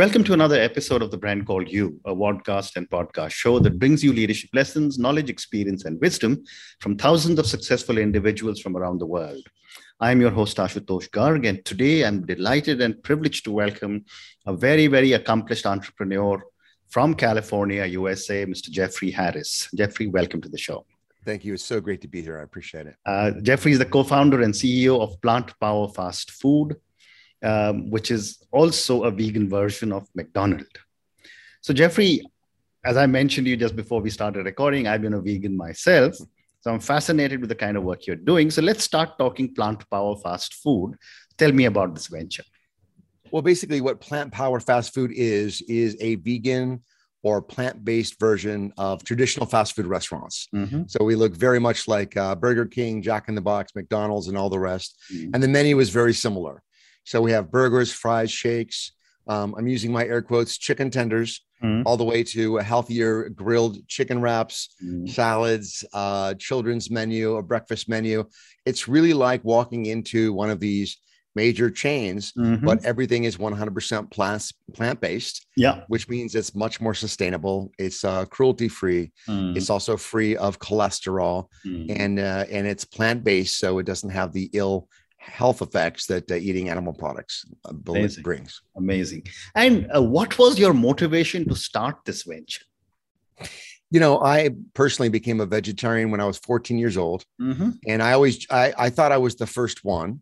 Welcome to another episode of The Brand Called You, a podcast and podcast show that brings you leadership lessons, knowledge, experience, and wisdom from thousands of successful individuals from around the world. I'm your host, Ashutosh Garg, and today I'm delighted and privileged to welcome a very, very accomplished entrepreneur from California, USA, Mr. Jeffrey Harris. Jeffrey, welcome to the show. Thank you. It's so great to be here. I appreciate it. Uh, Jeffrey is the co founder and CEO of Plant Power Fast Food, um, which is also a vegan version of McDonald's. So, Jeffrey, as I mentioned to you just before we started recording, I've been a vegan myself. So, I'm fascinated with the kind of work you're doing. So, let's start talking Plant Power Fast Food. Tell me about this venture. Well, basically, what Plant Power Fast Food is, is a vegan or plant-based version of traditional fast food restaurants. Mm-hmm. So we look very much like uh, Burger King, Jack in the Box, McDonald's, and all the rest. Mm-hmm. And the menu is very similar. So we have burgers, fries, shakes. Um, I'm using my air quotes, chicken tenders, mm-hmm. all the way to a healthier grilled chicken wraps, mm-hmm. salads, uh, children's menu, a breakfast menu. It's really like walking into one of these major chains, mm-hmm. but everything is 100% plant plant based. Yeah, which means it's much more sustainable. It's uh, cruelty free. Mm. It's also free of cholesterol, mm. and uh, and it's plant based, so it doesn't have the ill health effects that uh, eating animal products uh, Amazing. brings. Amazing. And uh, what was your motivation to start this venture? you know i personally became a vegetarian when i was 14 years old mm-hmm. and i always I, I thought i was the first one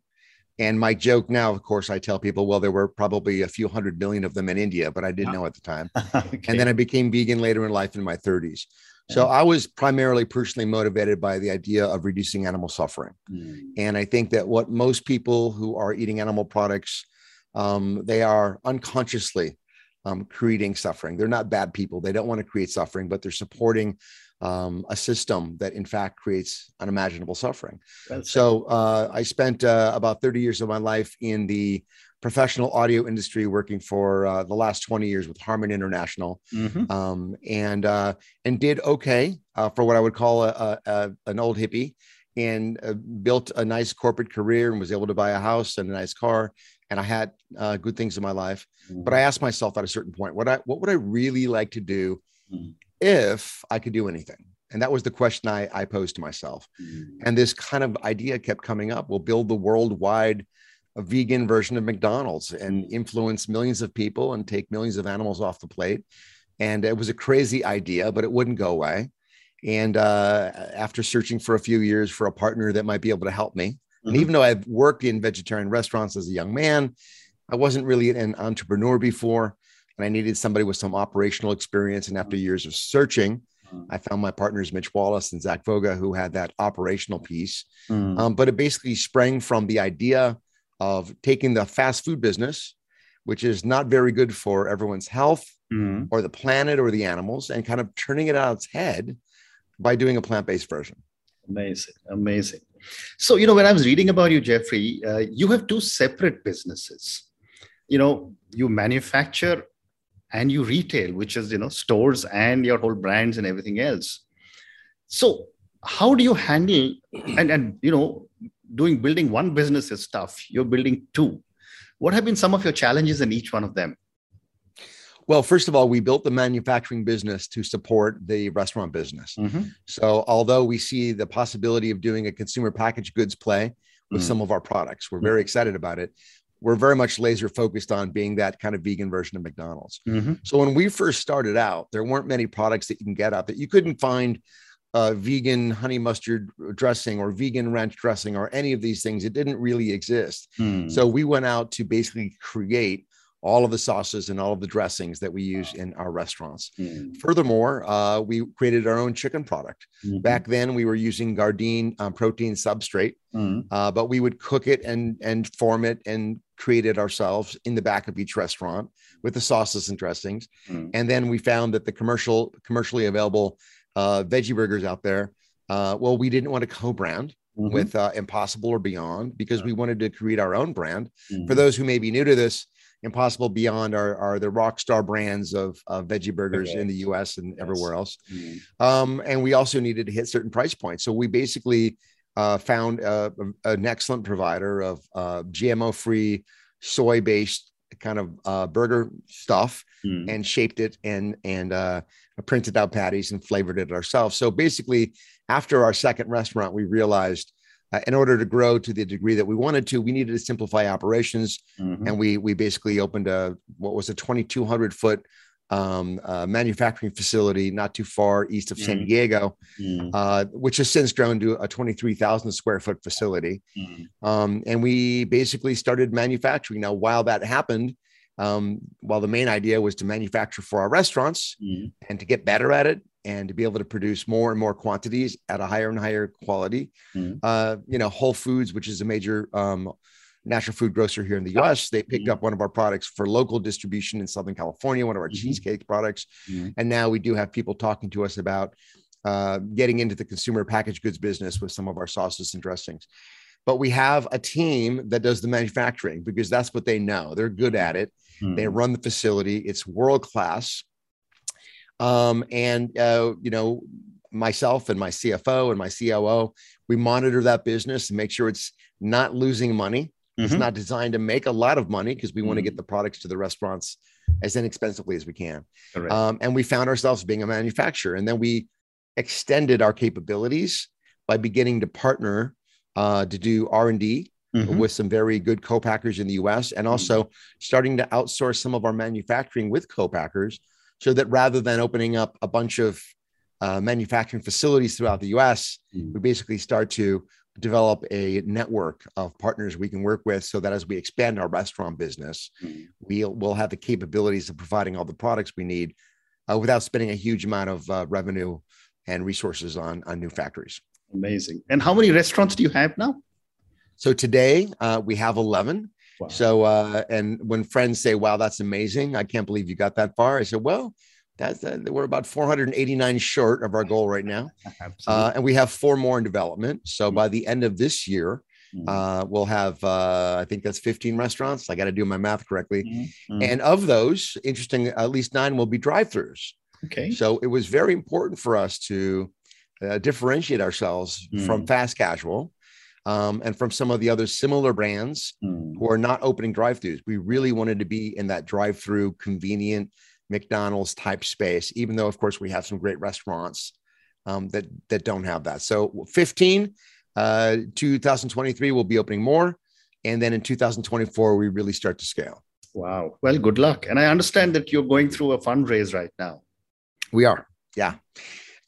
and my joke now, of course, I tell people, well, there were probably a few hundred million of them in India, but I didn't know at the time. okay. And then I became vegan later in life in my 30s. So I was primarily personally motivated by the idea of reducing animal suffering. Mm. And I think that what most people who are eating animal products, um, they are unconsciously um, creating suffering. They're not bad people. They don't want to create suffering, but they're supporting um, a system that in fact creates unimaginable suffering. That's so uh, I spent uh, about 30 years of my life in the professional audio industry working for uh, the last 20 years with Harman International mm-hmm. um, and uh, and did okay uh, for what I would call a, a, a an old hippie and uh, built a nice corporate career and was able to buy a house and a nice car and I had good things in my life. Mm-hmm. But I asked myself at a certain point, what I what would I really like to do mm-hmm if I could do anything. And that was the question I, I posed to myself. Mm. And this kind of idea kept coming up. We'll build the worldwide vegan version of McDonald's and influence millions of people and take millions of animals off the plate. And it was a crazy idea, but it wouldn't go away. And uh, after searching for a few years for a partner that might be able to help me, mm-hmm. and even though I've worked in vegetarian restaurants as a young man, I wasn't really an entrepreneur before and I needed somebody with some operational experience. And after mm-hmm. years of searching, mm. I found my partners, Mitch Wallis and Zach Vouga, who had that operational piece. Mm. Um, but it basically sprang from the idea of taking the fast food business, which is not very good for everyone's health mm. or the planet or the animals, and kind of turning it on its head by doing a plant based version. Amazing. Amazing. So, you know, when I was reading about you, Jeffrey, uh, you have two separate businesses. You know, you manufacture and you retail which is you know stores and your whole brands and everything else so how do you handle and and you know doing building one business is tough you're building two what have been some of your challenges in each one of them well, first of all, we built the manufacturing business to support the restaurant business. Mm-hmm. So, although we see the possibility of doing a consumer packaged goods play with mm-hmm. some of our products, we're very mm-hmm. excited about it we're very much laser focused on being that kind of vegan version of McDonald's. Mm-hmm. So when we first started out, there weren't many products that you can get out that you couldn't find uh, vegan honey mustard dressing or vegan ranch dressing or any of these things. It didn't really exist. Mm. So we went out to basically create all of the sauces and all of the dressings that we use in our restaurants. Mm. Furthermore, uh, we created our own chicken product. Mm-hmm. Back then, we were using Gardein um, protein substrate, mm. uh, but we would cook it and and form it and create it ourselves in the back of each restaurant with the sauces and dressings. Mm. And then we found that the commercial commercially available uh, veggie burgers out there, uh, well, we didn't want to co-brand. Mm-hmm. With uh, Impossible or Beyond, because we wanted to create our own brand. For mm-hmm. those who may be new to this, Impossible Beyond are, are the rock star brands of, of veggie burgers okay. in the US and yes. everywhere else. Mm-hmm. Um, and we also needed to hit certain price points. So we basically uh, found uh, an excellent provider of uh, GMO free, soy based kind of uh, burger stuff mm. and shaped it and and uh, printed out patties and flavored it ourselves. So basically, after our second restaurant, we realized uh, in order to grow to the degree that we wanted to, we needed to simplify operations, mm-hmm. and we we basically opened a what was a 2,200 foot um, uh, manufacturing facility not too far east of mm. San Diego, mm. uh, which has since grown to a 23,000 square foot facility. Mm. Um, and we basically started manufacturing. Now, while that happened, um, while the main idea was to manufacture for our restaurants mm. and to get better at it and to be able to produce more and more quantities at a higher and higher quality, mm. uh, you know, Whole Foods, which is a major um, natural food grocer here in the US. They picked mm-hmm. up one of our products for local distribution in Southern California, one of our mm-hmm. cheesecake products. Mm-hmm. And now we do have people talking to us about uh, getting into the consumer packaged goods business with some of our sauces and dressings. But we have a team that does the manufacturing because that's what they know. They're good at it. They mm-hmm. run the facility, it's world class. Um, and, uh, you know, myself and my CFO and my COO, we monitor that business and make sure it's not losing money Mm-hmm. It's not designed to make a lot of money because we mm-hmm. want to get the products to the restaurants as inexpensively as we can. Um, and we found ourselves being a manufacturer. And then we extended our capabilities by beginning to partner uh, to do R&D mm-hmm. with some very good co-packers in the US and mm-hmm. also starting to outsource some of our manufacturing with co-packers so that rather than opening up a bunch of uh, manufacturing facilities throughout the US, mm. we basically start to develop a network of partners we can work with so that as we expand our restaurant business, mm-hmm. we'll, we'll have the capabilities of providing all the products we need uh, without spending a huge amount of uh, revenue and resources on, on new factories. Amazing. And how many restaurants do you have now? So today uh, we have 11. Wow. So, uh, and when friends say, wow, that's amazing. I can't believe you got that far. I said, well, that's uh, we're about 489 short of our goal right now, uh, and we have four more in development. So mm-hmm. by the end of this year, mm-hmm. uh, we'll have uh, I think that's 15 restaurants. I got to do my math correctly, mm-hmm. and of those, interesting, at least nine will be drive-throughs. Okay. So it was very important for us to uh, differentiate ourselves from mm. fast casual. Um, and from some of the other similar brands mm. who are not opening drive-throughs, we really wanted to be in that drive-through convenient McDonald's type space, even though, of course, we have some great restaurants um, that, that don't have that. So 15, uh, 2023, we'll be opening more. And then in 2024, we really start to scale. Wow. Well, good luck. And I understand that you're going through a fundraise right now. We are. Yeah.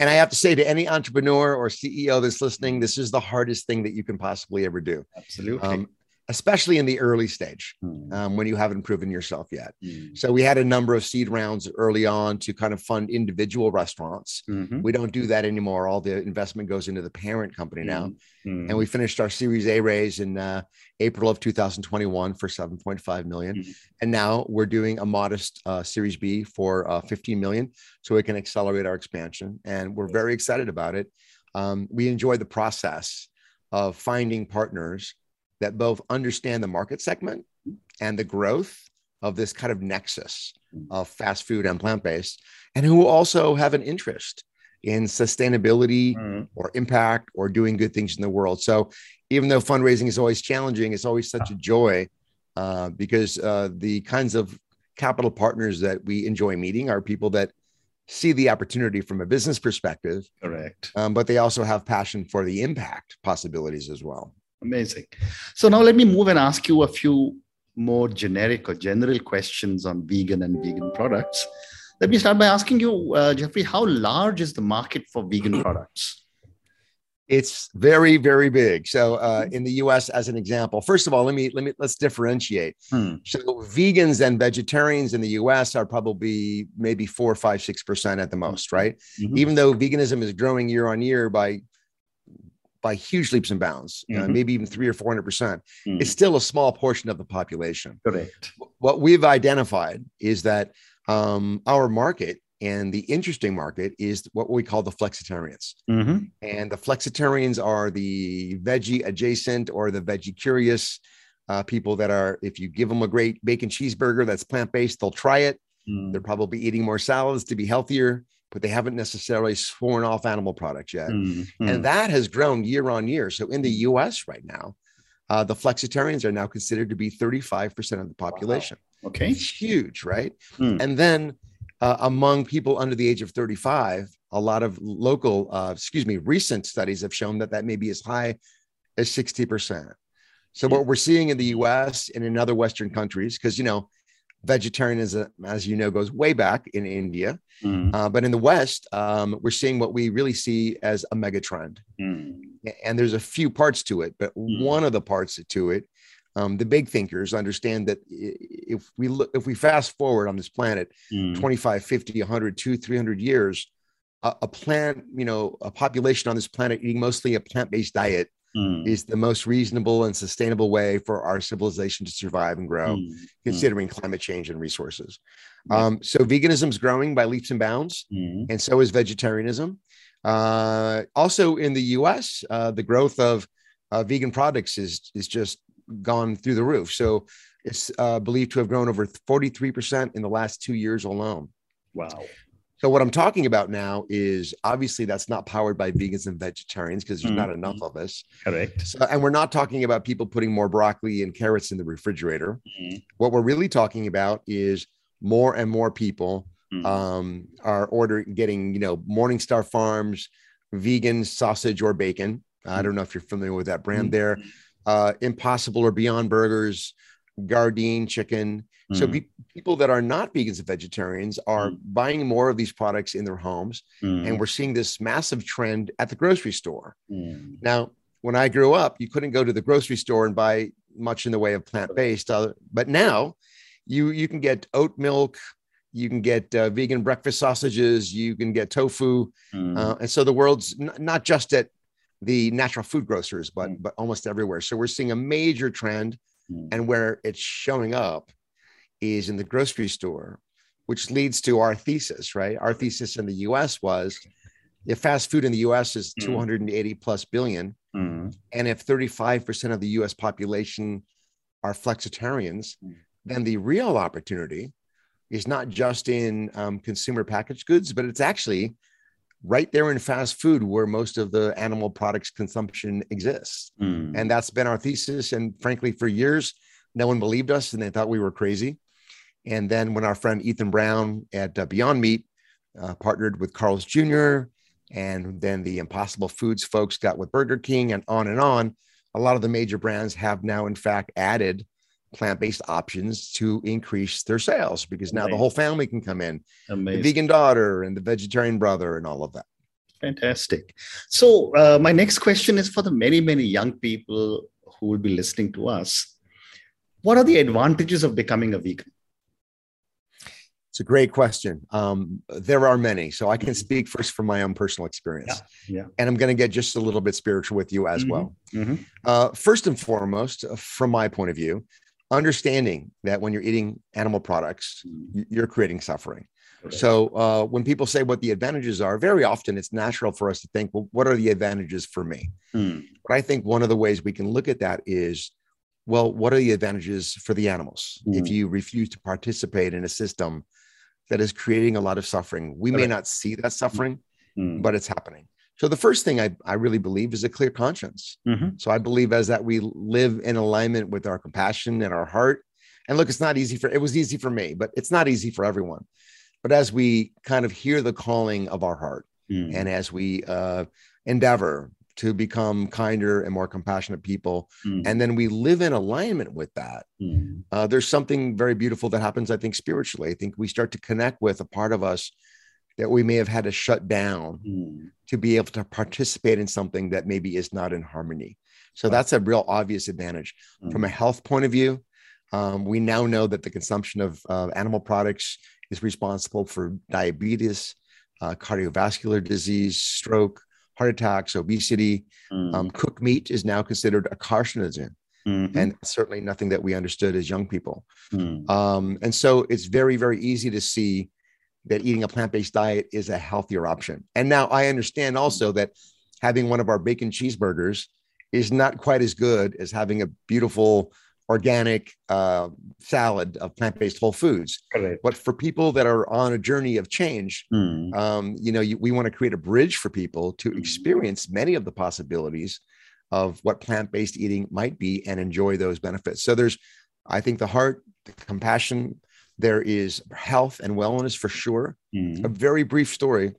And I have to say to any entrepreneur or CEO that's listening, this is the hardest thing that you can possibly ever do. Absolutely. Um, especially in the early stage mm. um, when you haven't proven yourself yet. Mm. So we had a number of seed rounds early on to kind of fund individual restaurants. Mm-hmm. We don't do that anymore. All the investment goes into the parent company now. Mm-hmm. And we finished our Series A raise in uh, April of 2021 for 7.5 million. Mm-hmm. And now we're doing a modest uh, Series B for uh, 15 million so we can accelerate our expansion. And we're very excited about it. Um, we enjoy the process of finding partners that both understand the market segment and the growth of this kind of nexus of fast food and plant based, and who also have an interest in sustainability mm. or impact or doing good things in the world. So, even though fundraising is always challenging, it's always such a joy uh, because uh, the kinds of capital partners that we enjoy meeting are people that see the opportunity from a business perspective. Correct. Um, but they also have passion for the impact possibilities as well. Amazing. So now let me move and ask you a few more generic or general questions on vegan and vegan products. Let me start by asking you, uh, Jeffrey, how large is the market for vegan products? It's very, very big. So, uh, in the U.S., as an example, first of all, let me let me let's differentiate. Hmm. So, vegans and vegetarians in the U.S. are probably maybe four, five, six percent at the most, right? Mm-hmm. Even though veganism is growing year on year by by huge leaps and bounds, uh, mm-hmm. uh, maybe even three or four hundred percent. Mm. It's still a small portion of the population. Correct. What we've identified is that um, our market and the interesting market is what we call the flexitarians. Mm-hmm. And the flexitarians are the veggie adjacent or the veggie curious uh, people that are, if you give them a great bacon cheeseburger that's plant based, they'll try it. Mm. They're probably eating more salads to be healthier but they haven't necessarily sworn off animal products yet. Mm-hmm. And that has grown year on year. So in the US right now, uh, the flexitarians are now considered to be 35% of the population. Okay. It's huge, right? Mm. And then uh, among people under the age of 35, a lot of local, uh, excuse me, recent studies have shown that that may be as high as 60%. So what we're seeing in the US and in other Western countries, because, you know, vegetarianism, as you know, goes way back in India. Mm. Uh, but in the West, um, we're seeing what we really see as a mega trend. Mm. And there's a few parts to it, but mm. one of the parts to it, um, the big thinkers understand that if we look, if we fast forward on this planet mm. 25, 50, 100, 200, 300 years, a, a plant, you know, a population on this planet eating mostly a plant-based diet mm. is the most reasonable and sustainable way for our civilization to survive and grow, mm. considering mm. climate change and resources. Um, so veganism is growing by leaps and bounds, mm. and so is vegetarianism. Uh, also in the U.S., uh, the growth of uh, vegan products is is just gone through the roof. So it's uh, believed to have grown over 43% in the last two years alone. Wow. So what I'm talking about now is obviously that's not powered by vegans and vegetarians because there's mm-hmm. not enough of us. Correct. So, and we're not talking about people putting more broccoli and carrots in the refrigerator. Mm-hmm. What we're really talking about is more and more people mm-hmm. um, are ordering, getting, you know, Morningstar Farms vegan sausage or bacon. I mm-hmm. don't know if you're familiar with that brand mm-hmm. there. Uh, Impossible or Beyond Burgers, Gardein chicken. Mm. So people that are not vegans and vegetarians are mm. buying more of these products in their homes, mm. and we're seeing this massive trend at the grocery store. Mm. Now, when I grew up, you couldn't go to the grocery store and buy much in the way of plant based, uh, but now you you can get oat milk. You can get uh, vegan breakfast sausages. You can get tofu, mm. uh, and so the world's n- not just at the natural food grocers, but mm. but almost everywhere. So we're seeing a major trend Mm. And where it's showing up is in the grocery store, which leads to our thesis, right? Our thesis in the US was if fast food in the US is mm. 280 plus billion, mm. and if 35% of the US population are flexitarians, mm. then the real opportunity is not just in um, consumer packaged goods, but it's actually right there in fast food where most of the animal products consumption exists. Mm. And that's been our thesis. And frankly, for years, no one believed us and they thought we were crazy. And then when our friend Ethan Brown at uh, Beyond Meat uh, partnered with Carl's Jr., and then the Impossible Foods folks got with Burger King and on and on, a lot of the major brands have now, in fact, added plant-based options to increase their sales because now Amazing. the whole family can come in Amazing. the vegan daughter and the vegetarian brother and all of that fantastic so uh, my next question is for the many many young people who will be listening to us what are the advantages of becoming a vegan it's a great question. Um, there are many. So I can speak first from my own personal experience. Yeah. yeah. And I'm going to get just a little bit spiritual with you as mm-hmm. well. Mm-hmm. Uh, first and foremost, uh, from my point of view, understanding that when you're eating animal products, mm. you're creating suffering. Okay. So uh, when people say what the advantages are, very often it's natural for us to think, well, what are the advantages for me? Mm. But I think one of the ways we can look at that is, well, what are the advantages for the animals mm. if you refuse to participate in a system that is creating a lot of suffering? We okay. may not see that suffering, mm. but it's happening. So the first thing I, I really believe is a clear conscience. Mm-hmm. So I believe as that we live in alignment with our compassion and our heart. And look, it's not easy for it was easy for me, but it's not easy for everyone. But as we kind of hear the calling of our heart, mm-hmm. and as we uh, endeavor to become kinder and more compassionate people, mm-hmm. and then we live in alignment with that, mm-hmm. uh, there's something very beautiful that happens. I think spiritually, I think we start to connect with a part of us that we may have had to shut down mm. to be able to participate in something that maybe is not in harmony. So wow. that's a real obvious advantage. Mm. From a health point of view, um, we now know that the consumption of uh, animal products is responsible for diabetes, uh, cardiovascular disease, stroke, heart attacks, obesity. Mm. Um, cooked meat is now considered a carcinogen. Mm-hmm. And certainly nothing that we understood as young people. Mm. Um, and so it's very, very easy to see that eating a plant-based diet is a healthier option. And now I understand also that having one of our bacon cheeseburgers is not quite as good as having a beautiful organic uh, salad of plant-based whole foods. But for people that are on a journey of change, mm. um, you know, you, we want to create a bridge for people to hmm. experience many of the possibilities of what plant-based eating might be and enjoy those benefits. So there's, I think, the heart the compassion, there is health and wellness for sure. Mm. A very brief story.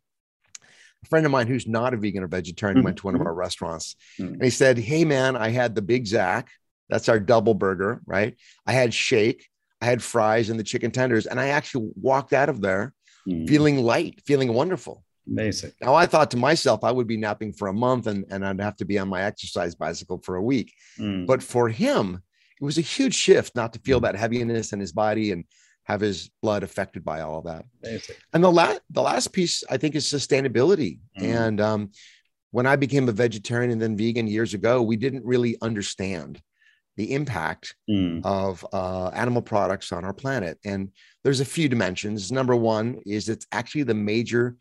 A friend of mine who's not a vegan or vegetarian Mhm. went to one of our restaurants Mm. and he said, Hey, man, I had the Big Zack. That's our double burger, right? I had shake, I had fries and the chicken tenders. And I actually walked out of there Mm. feeling light, feeling wonderful. Amazing. Now, I thought to myself, I would be napping for a month and, and I'd have to be on my exercise bicycle for a week. Mm. But for him, it was a huge shift not to feel that heaviness in his body and have his blood affected by all of that. Amazing. And the last the last piece I think is sustainability. Mm. And um, when I became a vegetarian and then vegan years ago, we didn't really understand the impact Mm. of uh, animal products on our planet. And there's a few dimensions. Number one is it's actually the major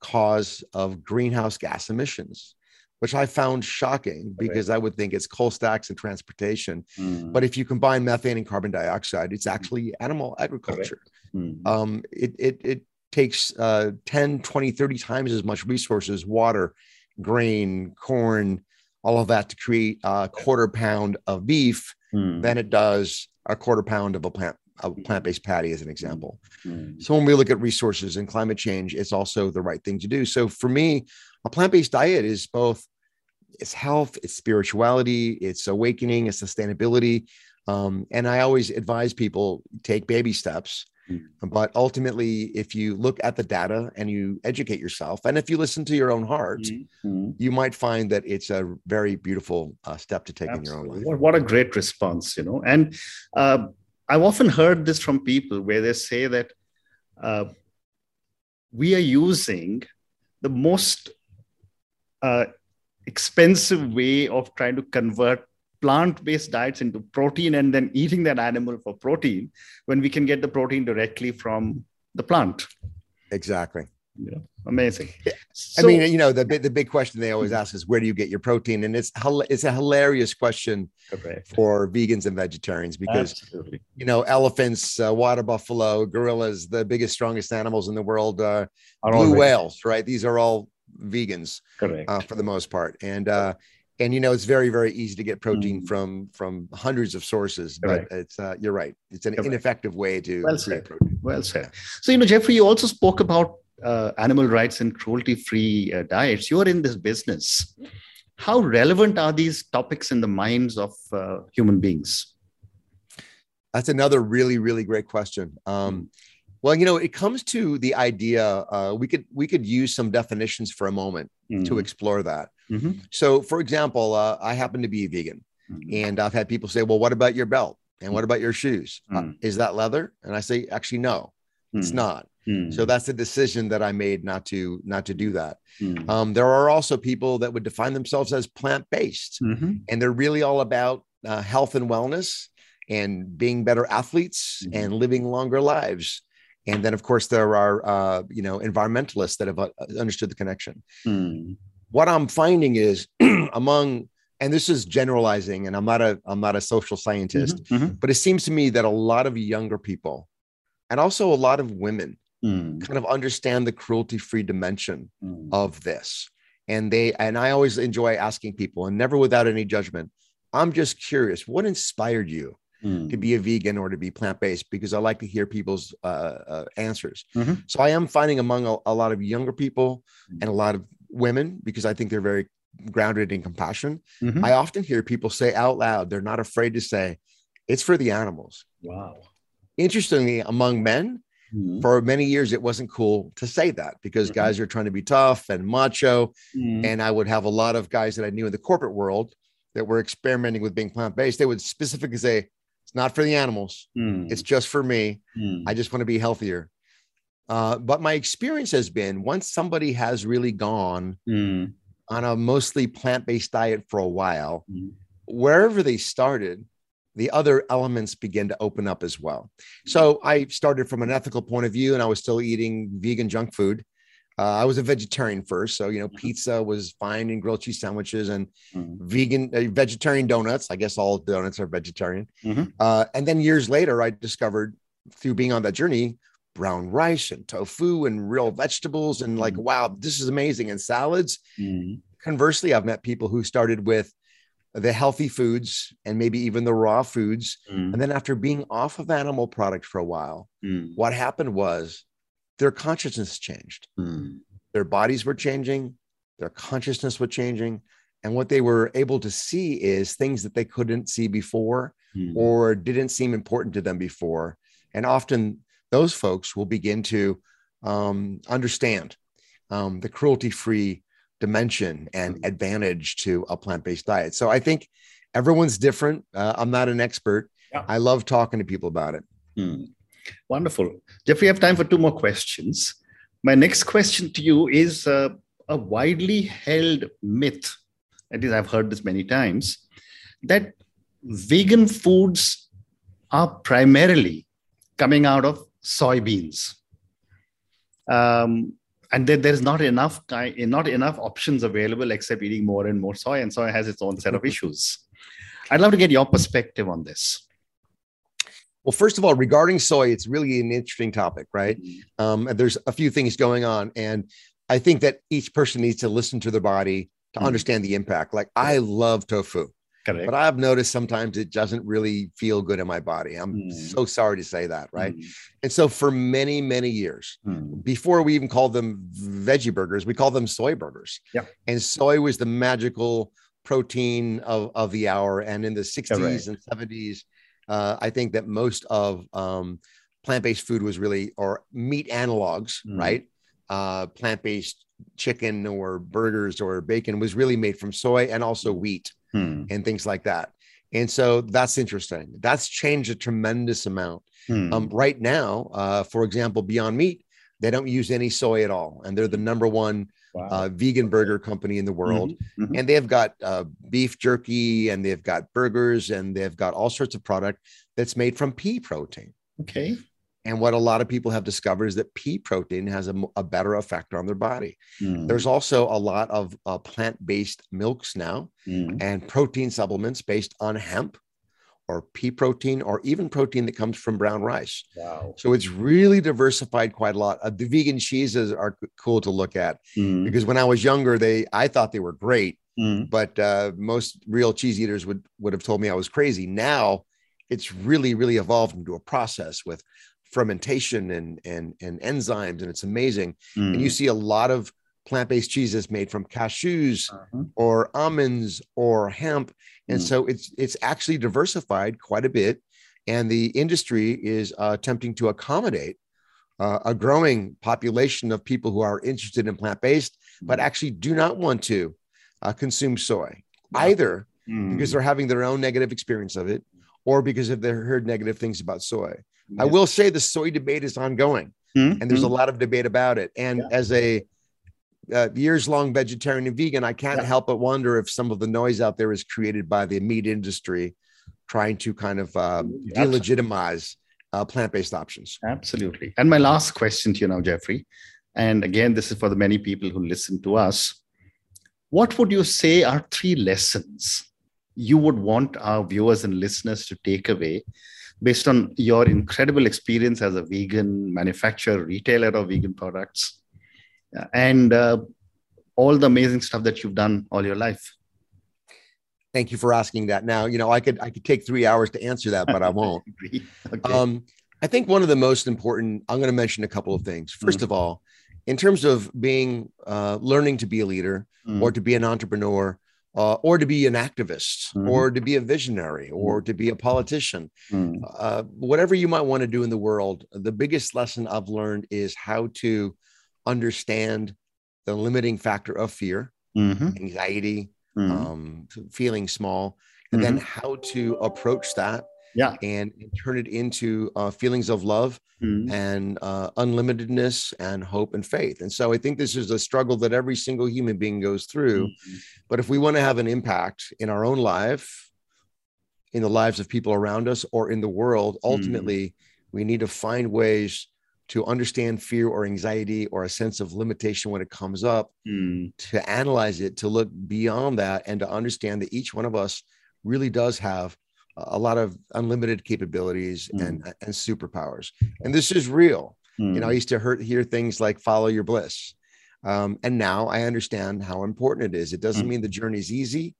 cause of greenhouse gas emissions, which I found shocking because I would think it's coal stacks and transportation. Mm. But if you combine methane and carbon dioxide, it's actually animal agriculture. Mm. Um, it, it, it takes uh, 10, 20, 30 times as much resources, water, grain, corn, all of that to create a quarter pound of beef Mm. than it does a quarter pound of a plant a plant-based patty as an example. Mm. So when we look at resources and climate change, it's also the right thing to do. So for me, a plant-based diet is both it's health, it's spirituality, it's awakening, it's sustainability. Um, and I always advise people take baby steps. Mm. But ultimately, if you look at the data and you educate yourself, and if you listen to your own heart, Mm. Mm. you might find that it's a very beautiful uh, step to take in your own life. What, what a great response, you know. And uh, I've often heard this from people where they say that uh, we are using the most uh, expensive way of trying to convert plant-based diets into protein and then eating that animal for protein when we can get the protein directly from the plant. Exactly. Know, amazing. I So- mean, you know, the big- the big question they always ask is where do you get your protein? And it's it's a hilarious question correct. for vegans and vegetarians because Absolutely. you know elephants, uh, water buffalo, gorillas, the biggest, strongest animals in the world, uh, Are blue already- whales, right? These are all vegans Correct. uh, for the most part, and uh, and you know it's very very easy to get protein Mm. from from hundreds of sources, Correct. but it's uh, you're right, it's an Correct. ineffective way to Well create said. protein. Well said. So, you know, Jeffrey, you also spoke about uh, animal rights and cruelty free uh, diets. You're in this business. How relevant are these topics in the minds of uh, human beings? That's another really, really great question. Um, well, you know, it comes to the idea. Uh, we could we could use some definitions for a moment to Mm. explore that. Mhm. So, for example, uh, I happen to be a vegan, Mhm. and I've had people say, "Well, what about your belt? And what about your shoes? Uh, Mm. is that leather?" And I say, "Actually, no, it's Mm. not." Mm. So that's a decision that I made not to not to do that. Mm. Um, there are also people that would define themselves as plant based, Mhm. and they're really all about uh, health and wellness and being better athletes Mhm. and living longer lives. And then, of course, there are uh, you know environmentalists that have uh, understood the connection. Mm. What I'm finding is among, and this is generalizing, and I'm not a I'm not a social scientist, Mhm. Mhm. but it seems to me that a lot of younger people, and also a lot of women, Mm. kind of understand the cruelty-free dimension Mm. of this and they and i always enjoy asking people and never without any judgment i'm just curious what inspired you Mm. to be a vegan or to be plant-based because i like to hear people's uh, uh, answers Mhm. so i am finding among a, a lot of younger people and a lot of women because i think they're very grounded in compassion Mhm. i often hear people say out loud they're not afraid to say it's for the animals Wow. interestingly among men Mm. for many years it wasn't cool to say that because Mhm. guys are trying to be tough and macho Mm. and I would have a lot of guys that I knew in the corporate world that were experimenting with being plant based. They would specifically say, "It's not for the animals. Mm. It's just for me. Mm. I just want to be healthier." Uh, but my experience has been once somebody has really gone Mm. on a mostly plant based diet for a while, Mm. wherever they started, the other elements begin to open up as well. So I started from an ethical point of view, and I was still eating vegan junk food. Uh, I was a vegetarian first, so you know, pizza was fine, and grilled cheese sandwiches, and Mm. vegan uh, vegetarian donuts. I guess all donuts are vegetarian. Mhm. Uh, and then years later, I discovered through being on that journey brown rice and tofu and real vegetables, and like, wow, this is amazing. And salads. Mm. Conversely, I've met people who started with the healthy foods and maybe even the raw foods. Mm. And then after being off of animal products for a while, what happened was their consciousness changed. Mm. Their bodies were changing, their consciousness was changing. And what they were able to see is things that they couldn't see before Mm. or didn't seem important to them before. And often those folks will begin to um, understand um, the cruelty free dimension and Mhm. advantage to a plant based diet. So I think everyone's different. Uh, I'm not an expert. Yeah. I love talking to people about it. Hmm. Wonderful. Jeffrey, have time for two more questions. My next question to you is uh, a widely held myth, at least I've heard this many times, that vegan foods are primarily coming out of soybeans. Um, and that there's not enough not enough options available except eating more and more soy, and soy has its own set of issues. I'd love to get your perspective on this. Well, first of all, regarding soy, it's really an interesting topic, right? Um, and there's a few things going on. And I think that each person needs to listen to their body to Mhm. understand the impact. Like I love tofu. Correct. but I've noticed sometimes it doesn't really feel good in my body. I'm Mm. so sorry to say that, right? Mm. And so for many, many years, Mm. before we even called them veggie burgers, we called them soy burgers. Yeah. And soy was the magical protein of, of the hour. And in the 60s Correct. and 70s, uh, I think that most of um, plant-based food was really, or meat analogs, Mm. right? Uh, plant-based chicken or burgers or bacon was really made from soy and also wheat Mm. and things like that. And so that's interesting. That's changed a tremendous amount. Mm. Um, right now, uh, for example, Beyond Meat, they don't use any soy at all, and they're the number one Wow. uh, vegan burger company in the world. Mhm, mhm. And they've got uh, beef jerky, and they've got burgers, and they've got all sorts of product that's made from pea protein. Okay. And what a lot of people have discovered is that pea protein has a better effect on their body. Mm. There's also a lot of uh, plant-based milks now Mm. and protein supplements based on hemp or pea protein or even protein that comes from brown rice. Wow. So it's really diversified quite a lot. Uh, the vegan cheeses are cool to look at Mm. because when I was younger, they I thought they were great, Mm. but uh, most real cheese eaters would would have told me I was crazy. Now it's really really evolved into a process with fermentation and and and enzymes, and it's amazing. And you Mm. see a lot of plant-based cheeses made from cashews Uh-huh. or almonds or hemp and Mm. so it's it's actually diversified quite a bit and the industry is uh, attempting to accommodate uh, a growing population of people who are interested in plant-based but actually do not want to uh, consume soy either Mm. because they're having their own negative experience of it or because they've heard negative things about soy i will say the soy debate is ongoing Mm. and there's a lot of debate about it. And Yeah. as a uh, years long vegetarian and vegan, I can't Yeah. help but wonder if some of the noise out there is created by the meat industry trying to kind of Absolutely. delegitimize uh, plant based options. Absolutely. And my last question to you now, Jeffrey, and again, this is for the many people who listen to us. What would you say are three lessons you would want our viewers and listeners to take away based on your incredible experience as a vegan manufacturer, retailer of vegan products, uh, and uh, all the amazing stuff that you've done all your life? Thank you for asking that. Now, you know, I could I could take three hours to answer that, but I won't. okay. Um, I think one of the most important, I'm going to mention a couple of things. 1st of all, in terms of being uh, learning to be a leader Mm. or to be an entrepreneur uh, or to be an activist Mhm. or to be a visionary or to be a politician, Mm. uh, whatever you might want to do in the world, the biggest lesson I've learned is how to understand the limiting factor of fear, Mhm. anxiety, Mm. um, feeling small, and then how to approach that yeah. and turn it into uh, feelings of love Mm. and uh, unlimitedness and hope and faith. And so I think this is a struggle that every single human being goes through. Mhm. But if we want to have an impact in our own life, in the lives of people around us, or in the world, ultimately, we need to find ways to understand fear or anxiety or a sense of limitation when it comes up, Mm. to analyze it, to look beyond that, and to understand that each one of us really does have a lot of unlimited capabilities Mm. and, and superpowers. And this is real. You know, I Mm. used to hear, hear things like follow your bliss. Um, and now I understand how important it is. It doesn't Mm. mean the journey is easy.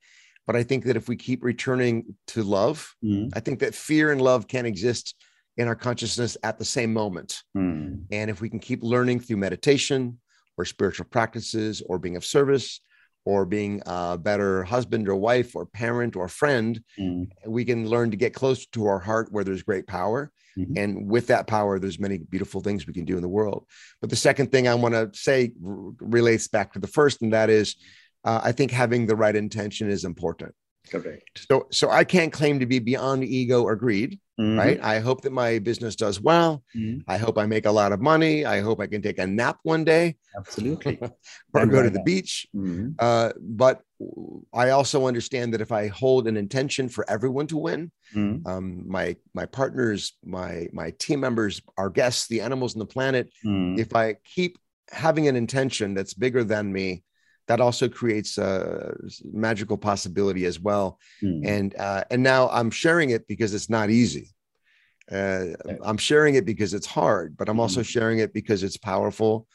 But I think that if we keep returning to love, mm. I think that fear and love can exist in our consciousness at the same moment. Mm. And if we can keep learning through meditation or spiritual practices or being of service or being a better husband or wife or parent or friend, mm. we can learn to get closer to our heart where there's great power. Mm-hmm. And with that power, there's many beautiful things we can do in the world. But the second thing I want to say r- relates back to the first, and that is, uh, I think having the right intention is important. Correct. So, so I can't claim to be beyond ego or greed, mm-hmm. right? I hope that my business does well. Mm-hmm. I hope I make a lot of money. I hope I can take a nap one day. Absolutely. or go to the beach. Mm-hmm. Uh, but I also understand that if I hold an intention for everyone to win, mm-hmm. um, my my partners, my my team members, our guests, the animals on the planet, mm-hmm. if I keep having an intention that's bigger than me, that also creates a magical possibility as well. Mm. And uh, and now I'm sharing it because it's not easy. Uh, I'm sharing it because it's hard, but I'm also mm. sharing it because it's powerful,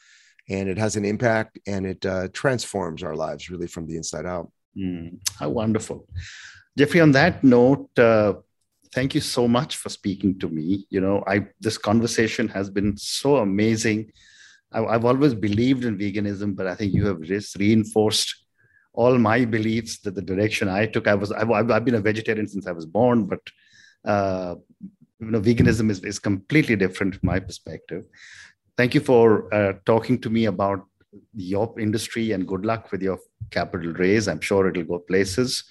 and it has an impact, and it uh, transforms our lives really from the inside out. Mm. How wonderful, Jeffrey. On that note. Uh, thank you so much for speaking to me. You know, I this conversation has been so amazing I've always believed in veganism, but I think you have just reinforced all my beliefs that the direction I took. I was I've, I've been a vegetarian since I was born, but uh, you know, veganism is, is completely different from my perspective. Thank you for uh, talking to me about your industry and good luck with your capital raise. I'm sure it'll go places.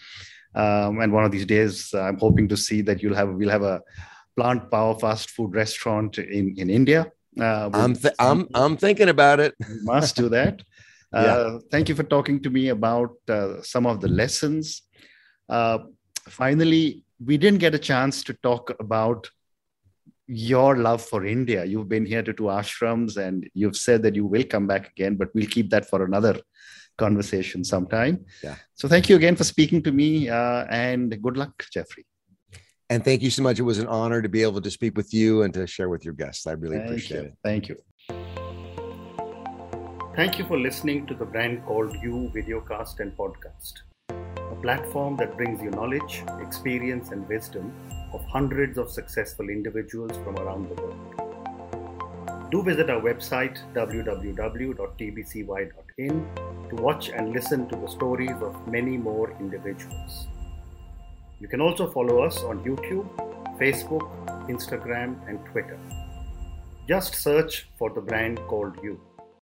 Um, and one of these days, I'm hoping to see that you'll have we'll have a plant power fast food restaurant in in India uh, I'm th- I'm I'm thinking about it. must do that. Uh, yeah. Thank you for talking to me about uh, some of the lessons. Uh, finally, we didn't get a chance to talk about your love for India. You've been here to two ashrams, and you've said that you will come back again, but we'll keep that for another conversation sometime. Yeah. So thank you again for speaking to me, uh, and good luck, Jeffrey. And thank you so much. It was an honor to be able to speak with you and to share with your guests. I really thank appreciate you. it. Thank you. Thank you for listening to the brand called You Videocast and Podcast, a platform that brings you knowledge, experience, and wisdom of hundreds of successful individuals from around the world. Do visit our website www.tbcy.in to watch and listen to the stories of many more individuals. You can also follow us on YouTube, Facebook, Instagram, and Twitter. Just search for the brand called You.